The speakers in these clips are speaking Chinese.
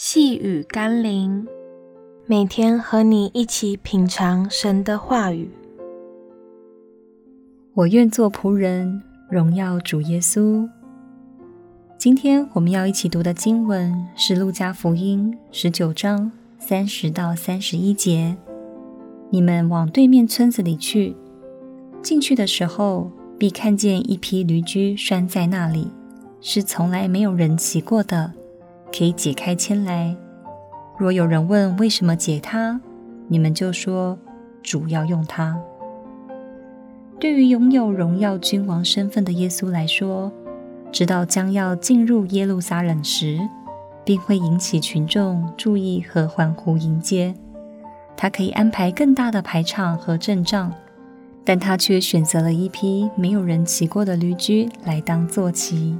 细雨甘霖，每天和你一起品尝神的话语。我愿做仆人，荣耀主耶稣。今天我们要一起读的经文是《路加福音》十九章三十到三十一节。你们往对面村子里去，进去的时候，必看见一匹驴驹拴在那里，是从来没有人骑过的。可以解开牵来。若有人问为什么解它，你们就说主要用它。对于拥有荣耀君王身份的耶稣来说，直到将要进入耶路撒冷时，便会引起群众注意和欢呼迎接。他可以安排更大的排场和阵仗，但他却选择了一批没有人骑过的驴驹来当坐骑。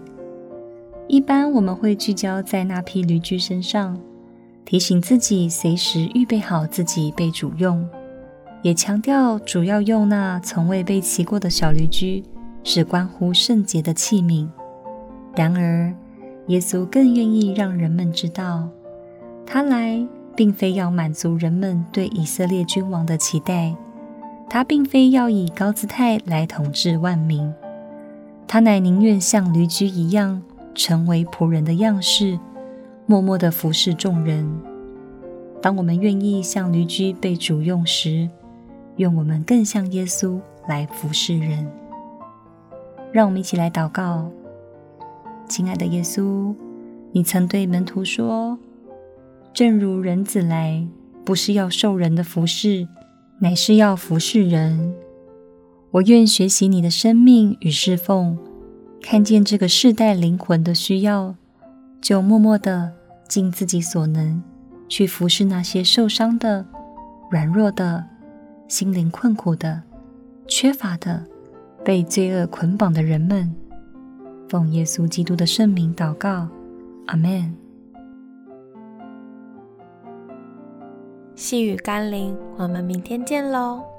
一般我们会聚焦在那匹驴驹身上，提醒自己随时预备好自己被主用，也强调主要用那从未被骑过的小驴驹，是关乎圣洁的器皿。然而，耶稣更愿意让人们知道，他来并非要满足人们对以色列君王的期待，他并非要以高姿态来统治万民，他乃宁愿像驴驹一样。成为仆人的样式，默默地服侍众人。当我们愿意像驴驹被主用时，愿我们更像耶稣来服侍人。让我们一起来祷告：亲爱的耶稣，你曾对门徒说：“正如人子来，不是要受人的服侍，乃是要服侍人。”我愿学习你的生命与侍奉。看见这个世代灵魂的需要，就默默的尽自己所能去服侍那些受伤的、软弱的、心灵困苦的、缺乏的、被罪恶捆绑的人们。奉耶稣基督的圣名祷告，阿门。细雨甘霖，我们明天见喽。